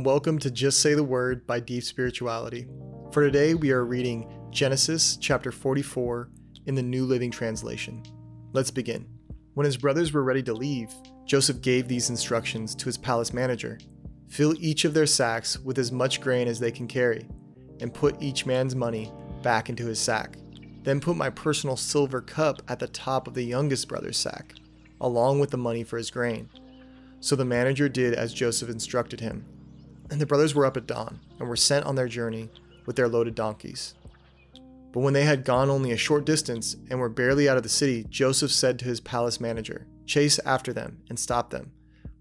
and welcome to Just Say the Word by Deep Spirituality. For today, we are reading Genesis chapter 44 in the New Living Translation. Let's begin. When his brothers were ready to leave, Joseph gave these instructions to his palace manager Fill each of their sacks with as much grain as they can carry, and put each man's money back into his sack. Then put my personal silver cup at the top of the youngest brother's sack, along with the money for his grain. So the manager did as Joseph instructed him. And the brothers were up at dawn and were sent on their journey with their loaded donkeys. But when they had gone only a short distance and were barely out of the city, Joseph said to his palace manager, Chase after them and stop them.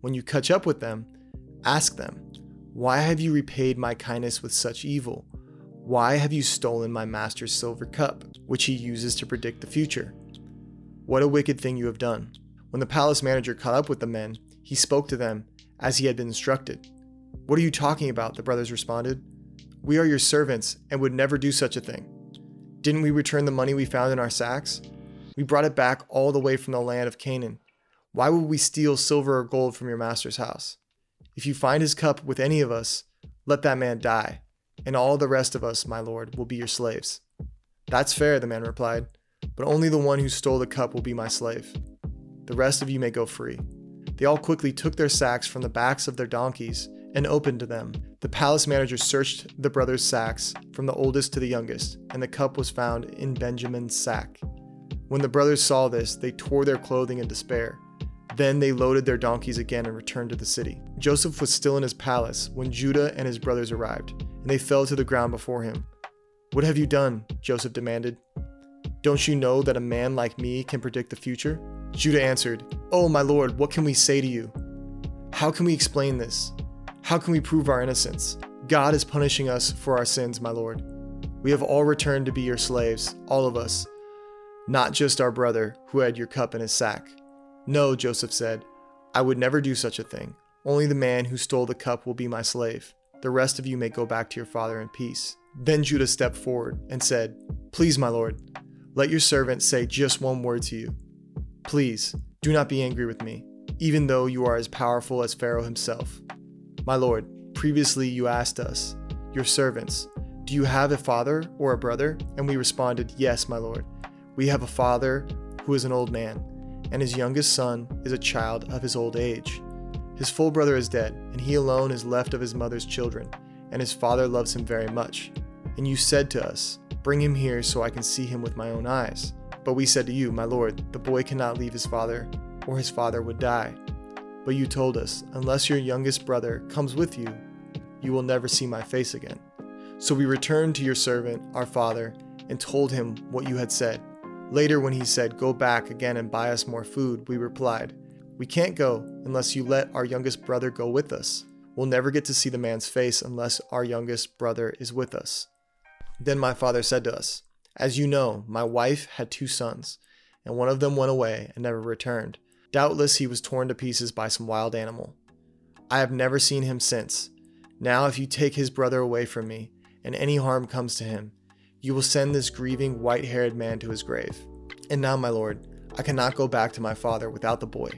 When you catch up with them, ask them, Why have you repaid my kindness with such evil? Why have you stolen my master's silver cup, which he uses to predict the future? What a wicked thing you have done. When the palace manager caught up with the men, he spoke to them as he had been instructed. What are you talking about? The brothers responded. We are your servants and would never do such a thing. Didn't we return the money we found in our sacks? We brought it back all the way from the land of Canaan. Why would we steal silver or gold from your master's house? If you find his cup with any of us, let that man die, and all the rest of us, my lord, will be your slaves. That's fair, the man replied, but only the one who stole the cup will be my slave. The rest of you may go free. They all quickly took their sacks from the backs of their donkeys and opened them. The palace manager searched the brothers' sacks from the oldest to the youngest, and the cup was found in Benjamin's sack. When the brothers saw this, they tore their clothing in despair. Then they loaded their donkeys again and returned to the city. Joseph was still in his palace when Judah and his brothers arrived, and they fell to the ground before him. What have you done? Joseph demanded. Don't you know that a man like me can predict the future? Judah answered, Oh, my lord, what can we say to you? How can we explain this? How can we prove our innocence? God is punishing us for our sins, my lord. We have all returned to be your slaves, all of us, not just our brother who had your cup in his sack. No, Joseph said, I would never do such a thing. Only the man who stole the cup will be my slave. The rest of you may go back to your father in peace. Then Judah stepped forward and said, Please, my lord, let your servant say just one word to you. Please, do not be angry with me, even though you are as powerful as Pharaoh himself. My lord, previously you asked us, your servants, Do you have a father or a brother? And we responded, Yes, my lord. We have a father who is an old man, and his youngest son is a child of his old age. His full brother is dead, and he alone is left of his mother's children, and his father loves him very much. And you said to us, Bring him here so I can see him with my own eyes. But we said to you, My lord, the boy cannot leave his father, or his father would die. But you told us, Unless your youngest brother comes with you, you will never see my face again. So we returned to your servant, our father, and told him what you had said. Later, when he said, Go back again and buy us more food, we replied, We can't go unless you let our youngest brother go with us. We'll never get to see the man's face unless our youngest brother is with us. Then my father said to us, As you know, my wife had two sons, and one of them went away and never returned. Doubtless he was torn to pieces by some wild animal. I have never seen him since. Now, if you take his brother away from me, and any harm comes to him, you will send this grieving, white haired man to his grave. And now, my lord, I cannot go back to my father without the boy.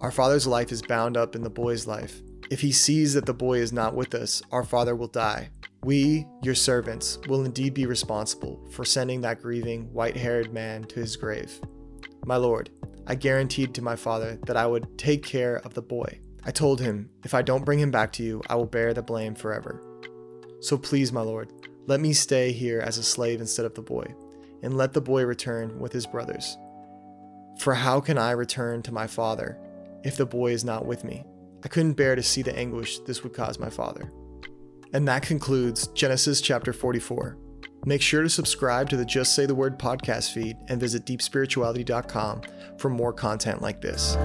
Our father's life is bound up in the boy's life. If he sees that the boy is not with us, our father will die. We, your servants, will indeed be responsible for sending that grieving, white haired man to his grave. My lord, I guaranteed to my father that I would take care of the boy. I told him, if I don't bring him back to you, I will bear the blame forever. So please, my lord, let me stay here as a slave instead of the boy, and let the boy return with his brothers. For how can I return to my father if the boy is not with me? I couldn't bear to see the anguish this would cause my father. And that concludes Genesis chapter 44. Make sure to subscribe to the Just Say the Word podcast feed and visit deepspirituality.com for more content like this.